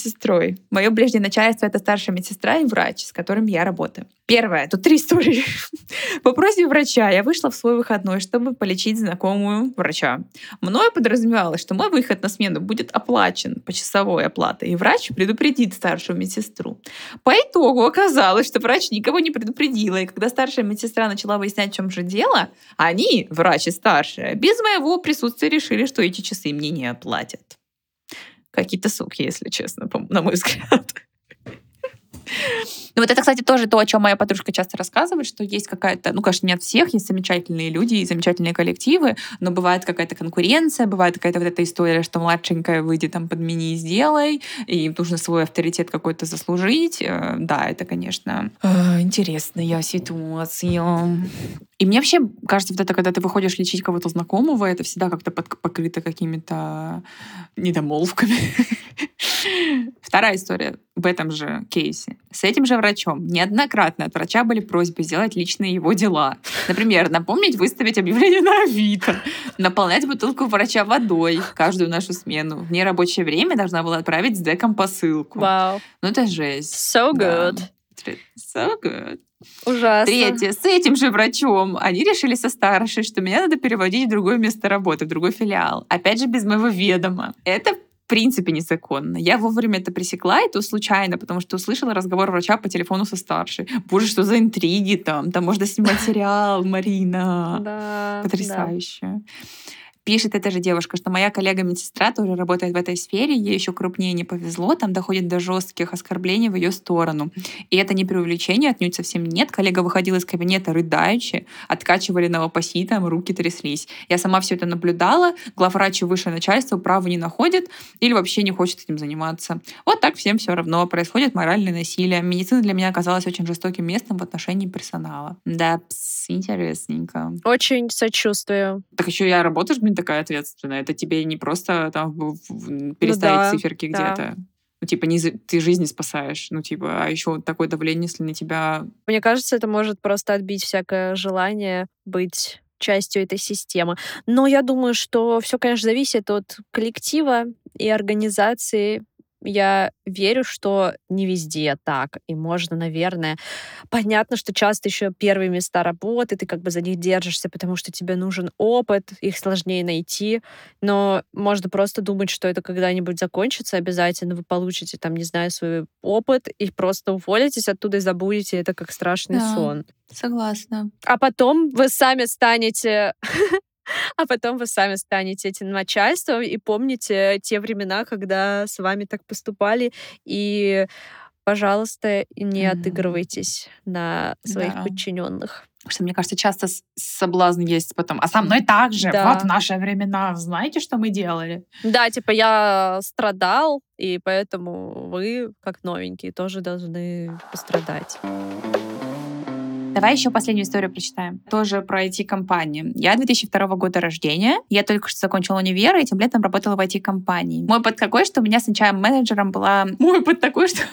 Мое ближнее начальство — это старшая медсестра и врач, с которым я работаю. Первое. Тут три истории. По просьбе врача я вышла в свой выходной, чтобы полечить знакомую врача. Мною подразумевалось, что мой выход на смену будет оплачен по часовой оплате, и врач предупредит старшую медсестру. По итогу оказалось, что врач никого не предупредила, и когда старшая медсестра начала выяснять, в чем же дело, они, врач и старшая, без моего присутствия решили, что эти часы мне не оплатят. Какие-то суки, если честно, на мой взгляд. Ну вот это, кстати, тоже то, о чем моя подружка часто рассказывает, что есть какая-то, ну, конечно, не от всех, есть замечательные люди и замечательные коллективы, но бывает какая-то конкуренция, бывает какая-то вот эта история, что младшенькая выйди там подмени и сделай, и нужно свой авторитет какой-то заслужить. Э, да, это, конечно, э, интересная ситуация. И мне вообще кажется, вот это, когда ты выходишь лечить кого-то знакомого, это всегда как-то покрыто какими-то недомолвками. Вторая история в этом же кейсе. С этим же врачом неоднократно от врача были просьбы сделать личные его дела. Например, напомнить выставить объявление на Авито, наполнять бутылку врача водой каждую нашу смену. В нерабочее время должна была отправить с деком посылку. Вау. Wow. Ну это жесть. So good. Да. So good. Ужасно. Третье. С этим же врачом они решили со старшей, что меня надо переводить в другое место работы, в другой филиал. Опять же, без моего ведома. Это принципе незаконно. Я вовремя это пресекла, и то случайно, потому что услышала разговор врача по телефону со старшей. Боже, что за интриги там? Там можно снимать сериал, Марина. Да. Потрясающе. Пишет эта же девушка, что моя коллега-медсестра тоже работает в этой сфере, ей еще крупнее не повезло, там доходит до жестких оскорблений в ее сторону. И это не преувеличение, отнюдь совсем нет. Коллега выходила из кабинета рыдающий, откачивали новопоситом, руки тряслись. Я сама все это наблюдала, главврач и высшее начальство право не находит или вообще не хочет этим заниматься. Вот так всем все равно. Происходит моральное насилие. Медицина для меня оказалась очень жестоким местом в отношении персонала. Да, пс, интересненько. Очень сочувствую. Так еще я работаешь, блин, такая ответственная. Это тебе не просто там переставить ну да, циферки да. где-то. Ну, типа, не ты жизни спасаешь. Ну, типа, а еще вот такое давление, если на тебя... Мне кажется, это может просто отбить всякое желание быть частью этой системы. Но я думаю, что все, конечно, зависит от коллектива и организации я верю, что не везде так, и можно, наверное. Понятно, что часто еще первые места работы, ты как бы за них держишься, потому что тебе нужен опыт, их сложнее найти, но можно просто думать, что это когда-нибудь закончится обязательно, вы получите там, не знаю, свой опыт, и просто уволитесь оттуда и забудете это как страшный да, сон. Согласна. А потом вы сами станете а потом вы сами станете этим начальством и помните те времена, когда с вами так поступали, и, пожалуйста, не отыгрывайтесь на своих да. подчиненных. Потому что, мне кажется, часто соблазн есть потом. А со мной так же. Да. Вот в наши времена. Знаете, что мы делали? Да, типа я страдал, и поэтому вы, как новенькие, тоже должны пострадать. Давай еще последнюю историю прочитаем. Тоже про IT-компанию. Я 2002 года рождения. Я только что закончила универ, и этим летом работала в IT-компании. Мой опыт такой, что у меня с HR-менеджером была... Мой опыт такой, что...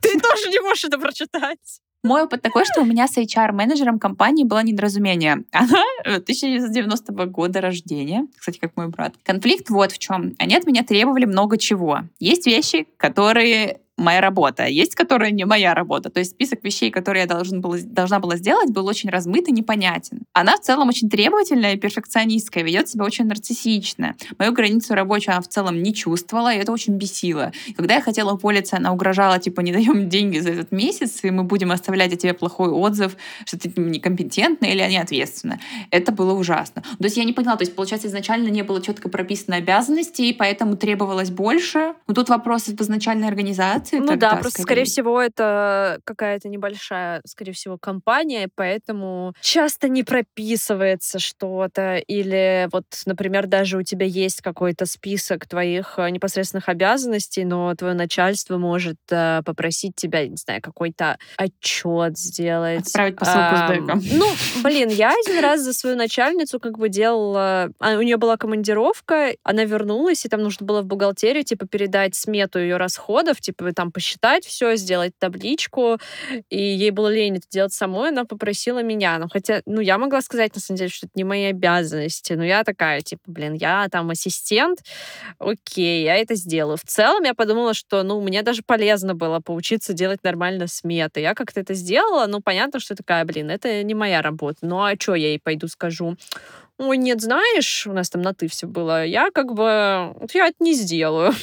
Ты тоже не можешь это прочитать. Мой опыт такой, что у меня с HR-менеджером компании было недоразумение. Она 1990 года рождения, кстати, как мой брат. Конфликт вот в чем. Они от меня требовали много чего. Есть вещи, которые моя работа, есть, которая не моя работа. То есть список вещей, которые я должен был, должна была сделать, был очень размыт и непонятен. Она в целом очень требовательная и перфекционистская, ведет себя очень нарциссично. Мою границу рабочую она в целом не чувствовала, и это очень бесило. Когда я хотела уволиться, она угрожала, типа, не даем деньги за этот месяц, и мы будем оставлять о тебе плохой отзыв, что ты некомпетентна или неответственна. Это было ужасно. То есть я не поняла, то есть, получается, изначально не было четко прописано обязанности, и поэтому требовалось больше. Но тут вопрос в изначальной организации, корпорации. Ну тогда, да, просто, скорее. скорее всего, это какая-то небольшая, скорее всего, компания, поэтому часто не прописывается что-то. Или вот, например, даже у тебя есть какой-то список твоих э, непосредственных обязанностей, но твое начальство может э, попросить тебя, не знаю, какой-то отчет сделать. Отправить посылку а, с деком. Ну, блин, я один раз за свою начальницу как бы делала... А, у нее была командировка, она вернулась, и там нужно было в бухгалтерию, типа, передать смету ее расходов, типа, там посчитать все, сделать табличку, и ей было лень это делать самой, она попросила меня. Ну, хотя, ну, я могла сказать, на самом деле, что это не мои обязанности, но я такая, типа, блин, я там ассистент, окей, я это сделаю. В целом я подумала, что, ну, мне даже полезно было поучиться делать нормально сметы. Я как-то это сделала, ну, понятно, что такая, блин, это не моя работа. Ну, а что я ей пойду скажу? ой, нет, знаешь, у нас там на ты все было, я как бы, я это не сделаю.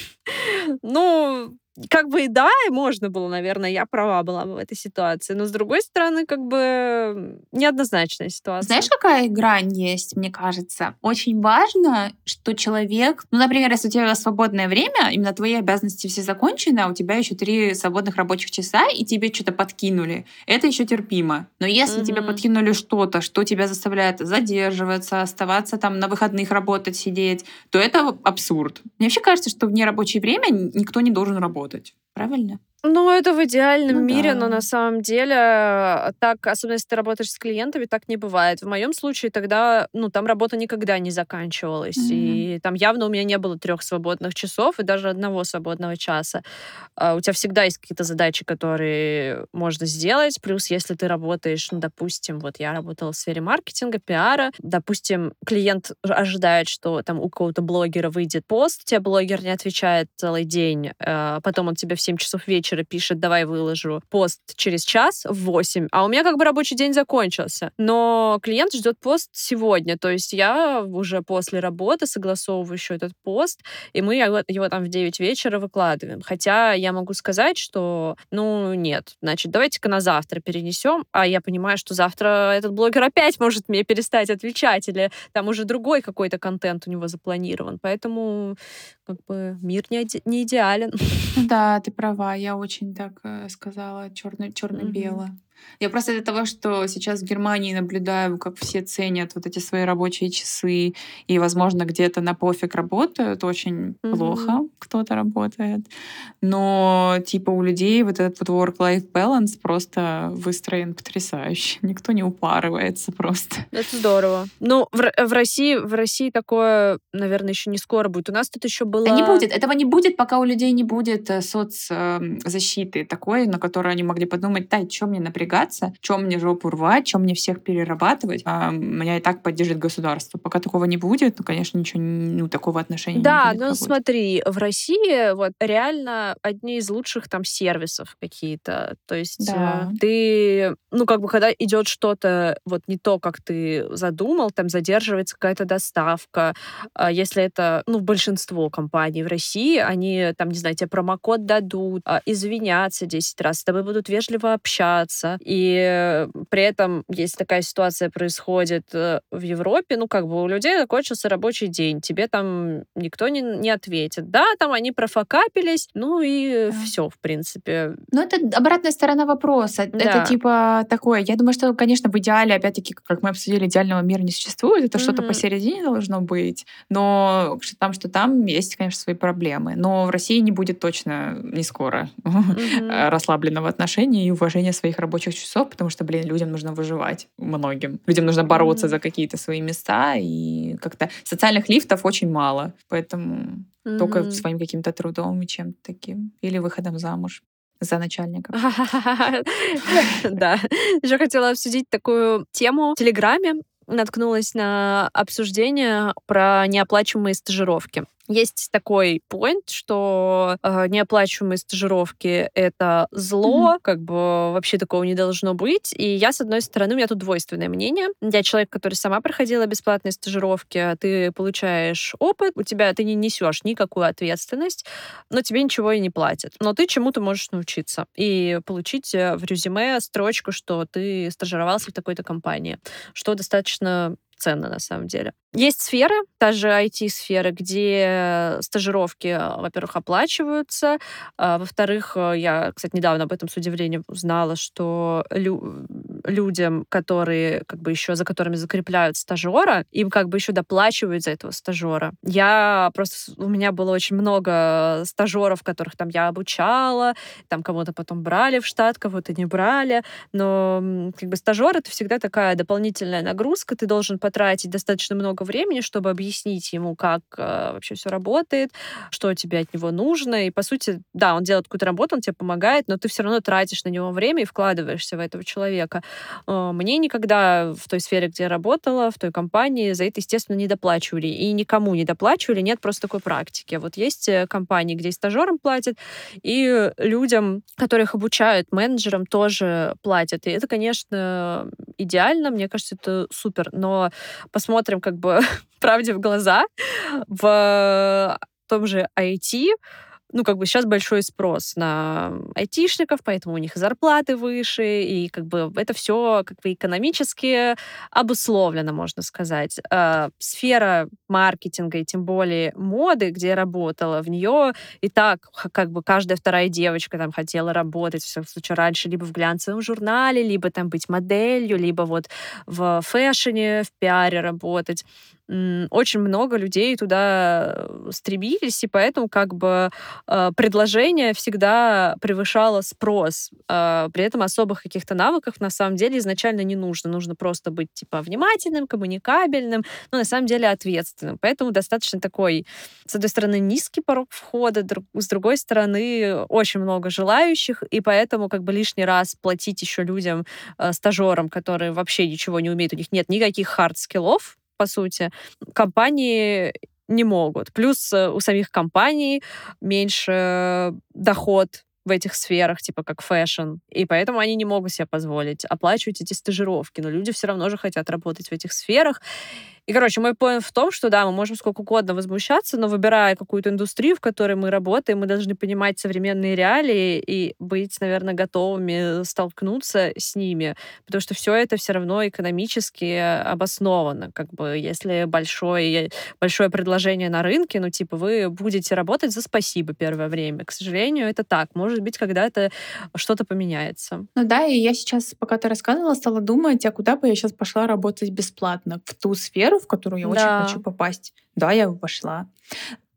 Ну, как бы и да, и можно было, наверное, я права была в этой ситуации. Но с другой стороны, как бы неоднозначная ситуация. Знаешь, какая грань есть, мне кажется? Очень важно, что человек, ну, например, если у тебя свободное время, именно твои обязанности все закончены, а у тебя еще три свободных рабочих часа, и тебе что-то подкинули, это еще терпимо. Но если mm-hmm. тебе подкинули что-то, что тебя заставляет задерживаться, оставаться там на выходных работать, сидеть, то это абсурд. Мне вообще кажется, что в нерабочее время никто не должен работать работать. Правильно? Ну, это в идеальном ну, мире, да. но на самом деле э, так, особенно если ты работаешь с клиентами, так не бывает. В моем случае тогда, ну, там работа никогда не заканчивалась. Mm-hmm. И там явно у меня не было трех свободных часов и даже одного свободного часа. А у тебя всегда есть какие-то задачи, которые можно сделать. Плюс, если ты работаешь, ну, допустим, вот я работала в сфере маркетинга, пиара. Допустим, клиент ожидает, что там у кого-то блогера выйдет пост, тебе блогер не отвечает целый день, а потом он тебе в 7 часов вечера вечера пишет, давай выложу пост через час в 8, а у меня как бы рабочий день закончился. Но клиент ждет пост сегодня, то есть я уже после работы согласовываю еще этот пост, и мы его, там в 9 вечера выкладываем. Хотя я могу сказать, что, ну, нет, значит, давайте-ка на завтра перенесем, а я понимаю, что завтра этот блогер опять может мне перестать отвечать, или там уже другой какой-то контент у него запланирован. Поэтому как бы мир не, не идеален. Да, ты права, я очень так э, сказала, черно-бело. Mm-hmm. Я просто из-за того, что сейчас в Германии наблюдаю, как все ценят вот эти свои рабочие часы и, возможно, где-то на пофиг работают, очень mm-hmm. плохо кто-то работает. Но типа у людей вот этот вот work-life balance просто выстроен потрясающе. Никто не упарывается просто. Это здорово. Ну, в, в России, в России такое, наверное, еще не скоро будет. У нас тут еще было... Да не будет. Этого не будет, пока у людей не будет э, соцзащиты такой, на которую они могли подумать, да, что мне напрягать напрягаться, чем мне жопу рвать, чем мне всех перерабатывать. А меня и так поддержит государство. Пока такого не будет, ну, конечно, ничего, ну, такого отношения да, не будет. Да, ну смотри, в России вот реально одни из лучших там сервисов какие-то. То есть да. Э, ты, ну, как бы, когда идет что-то вот не то, как ты задумал, там задерживается какая-то доставка. А если это, ну, большинство компаний в России, они там, не знаю, тебе промокод дадут, а, извиняться 10 раз, с тобой будут вежливо общаться, и при этом, если такая ситуация происходит э, в Европе, ну, как бы у людей закончился рабочий день, тебе там никто не, не ответит. Да, там они профокапились, ну и да. все, в принципе. Ну, это обратная сторона вопроса. Да. Это типа такое. Я думаю, что, конечно, в идеале, опять-таки, как мы обсудили, идеального мира не существует. Это mm-hmm. что-то посередине должно быть. Но что там, что там, есть, конечно, свои проблемы. Но в России не будет точно не скоро mm-hmm. расслабленного отношения и уважения своих рабочих рабочих часов, потому что, блин, людям нужно выживать, многим. Людям нужно бороться mm-hmm. за какие-то свои места, и как-то социальных лифтов очень мало. Поэтому mm-hmm. только своим каким-то трудом и чем-то таким. Или выходом замуж за начальника. Да. Еще хотела обсудить такую тему в Телеграме наткнулась на обсуждение про неоплачиваемые стажировки. Есть такой point, что э, неоплачиваемые стажировки — это зло, mm-hmm. как бы вообще такого не должно быть. И я, с одной стороны, у меня тут двойственное мнение. Я человек, который сама проходила бесплатные стажировки, ты получаешь опыт, у тебя ты не несешь никакую ответственность, но тебе ничего и не платят. Но ты чему-то можешь научиться и получить э, в резюме строчку, что ты стажировался в такой-то компании, что достаточно ценно на самом деле. Есть сферы, та же IT-сфера, где стажировки, во-первых, оплачиваются, а, во-вторых, э, я, кстати, недавно об этом с удивлением узнала, что лю людям, которые как бы еще за которыми закрепляют стажера, им как бы еще доплачивают за этого стажера. Я просто у меня было очень много стажеров, которых там я обучала, там кого-то потом брали в штат, кого-то не брали, но как бы стажер это всегда такая дополнительная нагрузка, ты должен потратить достаточно много времени, чтобы объяснить ему, как э, вообще все работает, что тебе от него нужно. И, по сути, да, он делает какую-то работу, он тебе помогает, но ты все равно тратишь на него время и вкладываешься в этого человека. Э, мне никогда в той сфере, где я работала, в той компании, за это, естественно, не доплачивали. И никому не доплачивали, нет просто такой практики. Вот есть э, компании, где и стажерам платят, и людям, которых обучают, менеджерам тоже платят. И это, конечно, идеально, мне кажется, это супер. Но посмотрим как бы правде в глаза. В том же IT ну, как бы сейчас большой спрос на айтишников, поэтому у них зарплаты выше, и как бы это все как бы экономически обусловлено, можно сказать. А, сфера маркетинга и тем более моды, где я работала, в нее и так как бы каждая вторая девочка там хотела работать, в случае, раньше либо в глянцевом журнале, либо там быть моделью, либо вот в фэшне, в пиаре работать очень много людей туда э, стремились, и поэтому как бы э, предложение всегда превышало спрос. Э, при этом особых каких-то навыков на самом деле изначально не нужно. Нужно просто быть типа внимательным, коммуникабельным, но на самом деле ответственным. Поэтому достаточно такой, с одной стороны, низкий порог входа, с другой стороны, очень много желающих, и поэтому как бы лишний раз платить еще людям, стажерам, которые вообще ничего не умеют, у них нет никаких hard skill ов, по сути, компании не могут. Плюс э, у самих компаний меньше доход в этих сферах, типа как fashion, и поэтому они не могут себе позволить оплачивать эти стажировки, но люди все равно же хотят работать в этих сферах, и, короче, мой поинт в том, что, да, мы можем сколько угодно возмущаться, но выбирая какую-то индустрию, в которой мы работаем, мы должны понимать современные реалии и быть, наверное, готовыми столкнуться с ними, потому что все это все равно экономически обосновано. Как бы, если большое, большое предложение на рынке, ну, типа, вы будете работать за спасибо первое время. К сожалению, это так. Может быть, когда-то что-то поменяется. Ну да, и я сейчас, пока ты рассказывала, стала думать, а куда бы я сейчас пошла работать бесплатно? В ту сферу, сферу, в которую я да. очень хочу попасть, да, я пошла.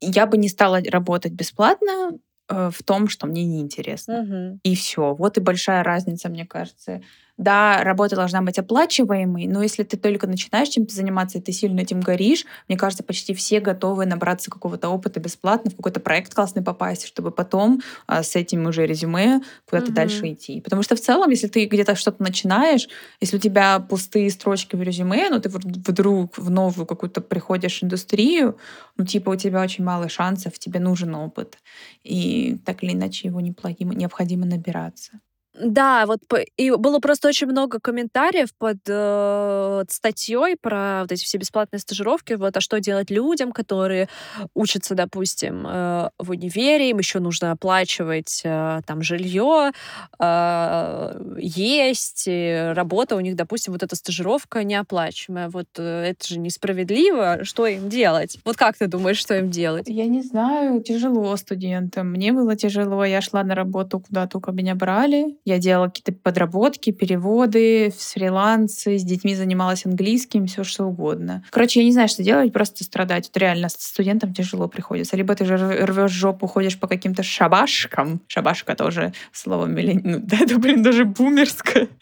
Я бы не стала работать бесплатно э, в том, что мне неинтересно. Угу. И все. Вот и большая разница, мне кажется. Да, работа должна быть оплачиваемой, но если ты только начинаешь чем-то заниматься, и ты сильно этим горишь, мне кажется, почти все готовы набраться какого-то опыта бесплатно, в какой-то проект классный попасть, чтобы потом а, с этим уже резюме куда-то угу. дальше идти. Потому что в целом, если ты где-то что-то начинаешь, если у тебя пустые строчки в резюме, но ты вдруг в новую какую-то приходишь индустрию, ну типа у тебя очень мало шансов, тебе нужен опыт. И так или иначе его необходимо набираться. Да, вот и было просто очень много комментариев под э, статьей про вот эти все бесплатные стажировки. Вот, а что делать людям, которые учатся, допустим, э, в универе, им еще нужно оплачивать э, там жилье, э, есть, работа у них, допустим, вот эта стажировка неоплачиваемая. Вот э, это же несправедливо. Что им делать? Вот как ты думаешь, что им делать? Я не знаю, тяжело студентам. Мне было тяжело. Я шла на работу, куда только меня брали я делала какие-то подработки, переводы, фрилансы, с детьми занималась английским, все что угодно. Короче, я не знаю, что делать, просто страдать. Вот реально студентам тяжело приходится. Либо ты же рвешь жопу, ходишь по каким-то шабашкам. Шабашка тоже слово миллен... ну, да, это, блин, даже бумерское.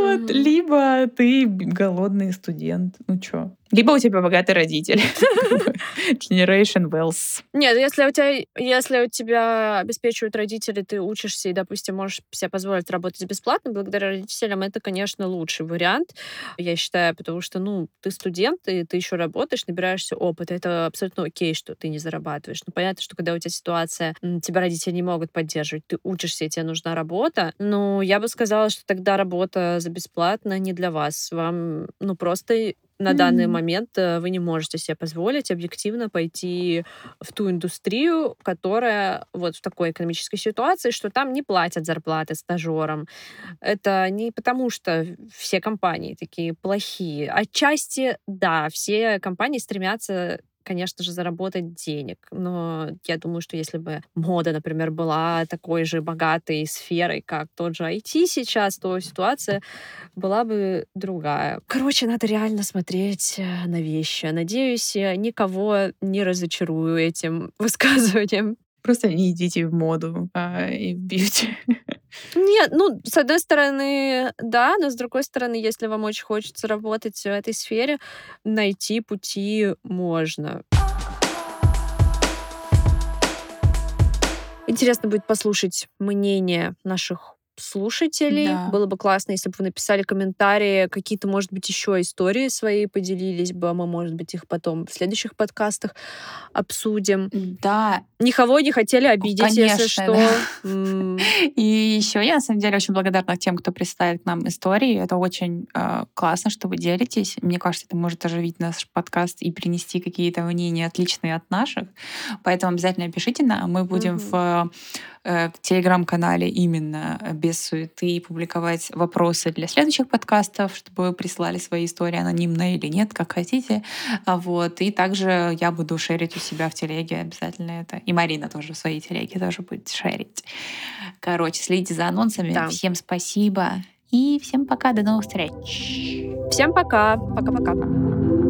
Вот. Либо ты голодный студент. Ну чё? Либо у тебя богатый родитель. Generation Wells. Нет, если у тебя, если у тебя обеспечивают родители, ты учишься и, допустим, можешь себе позволить работать бесплатно, благодаря родителям, это, конечно, лучший вариант, я считаю, потому что, ну, ты студент, и ты еще работаешь, набираешься опыта. Это абсолютно окей, что ты не зарабатываешь. Но понятно, что когда у тебя ситуация, тебя родители не могут поддерживать, ты учишься, и тебе нужна работа. Но я бы сказала, что тогда работа за бесплатно не для вас. Вам, ну, просто на mm-hmm. данный момент э, вы не можете себе позволить объективно пойти в ту индустрию, которая вот в такой экономической ситуации, что там не платят зарплаты стажерам. Это не потому, что все компании такие плохие. Отчасти, да, все компании стремятся конечно же, заработать денег. Но я думаю, что если бы мода, например, была такой же богатой сферой, как тот же IT сейчас, то ситуация была бы другая. Короче, надо реально смотреть э, на вещи. Надеюсь, я никого не разочарую этим высказыванием. Просто не идите в моду а, и в бьюти. Нет, ну, с одной стороны, да, но с другой стороны, если вам очень хочется работать в этой сфере, найти пути можно. Интересно будет послушать мнение наших слушателей. Да. Было бы классно, если бы вы написали комментарии, какие-то, может быть, еще истории свои поделились бы, а мы, может быть, их потом в следующих подкастах обсудим. Да. Никого не хотели обидеть, Конечно, если что. Да. И еще я, на самом деле, очень благодарна тем, кто представит нам истории. Это очень э, классно, что вы делитесь. Мне кажется, это может оживить наш подкаст и принести какие-то мнения отличные от наших. Поэтому обязательно пишите нам. Мы будем в Э, в телеграм-канале именно э, без суеты публиковать вопросы для следующих подкастов, чтобы вы прислали свои истории анонимно или нет, как хотите. А вот. И также я буду шерить у себя в телеге обязательно это. И Марина тоже в своей телеге тоже будет шерить. Короче, следите за анонсами. Да. Всем спасибо. И всем пока, до новых встреч. Всем пока. Пока-пока.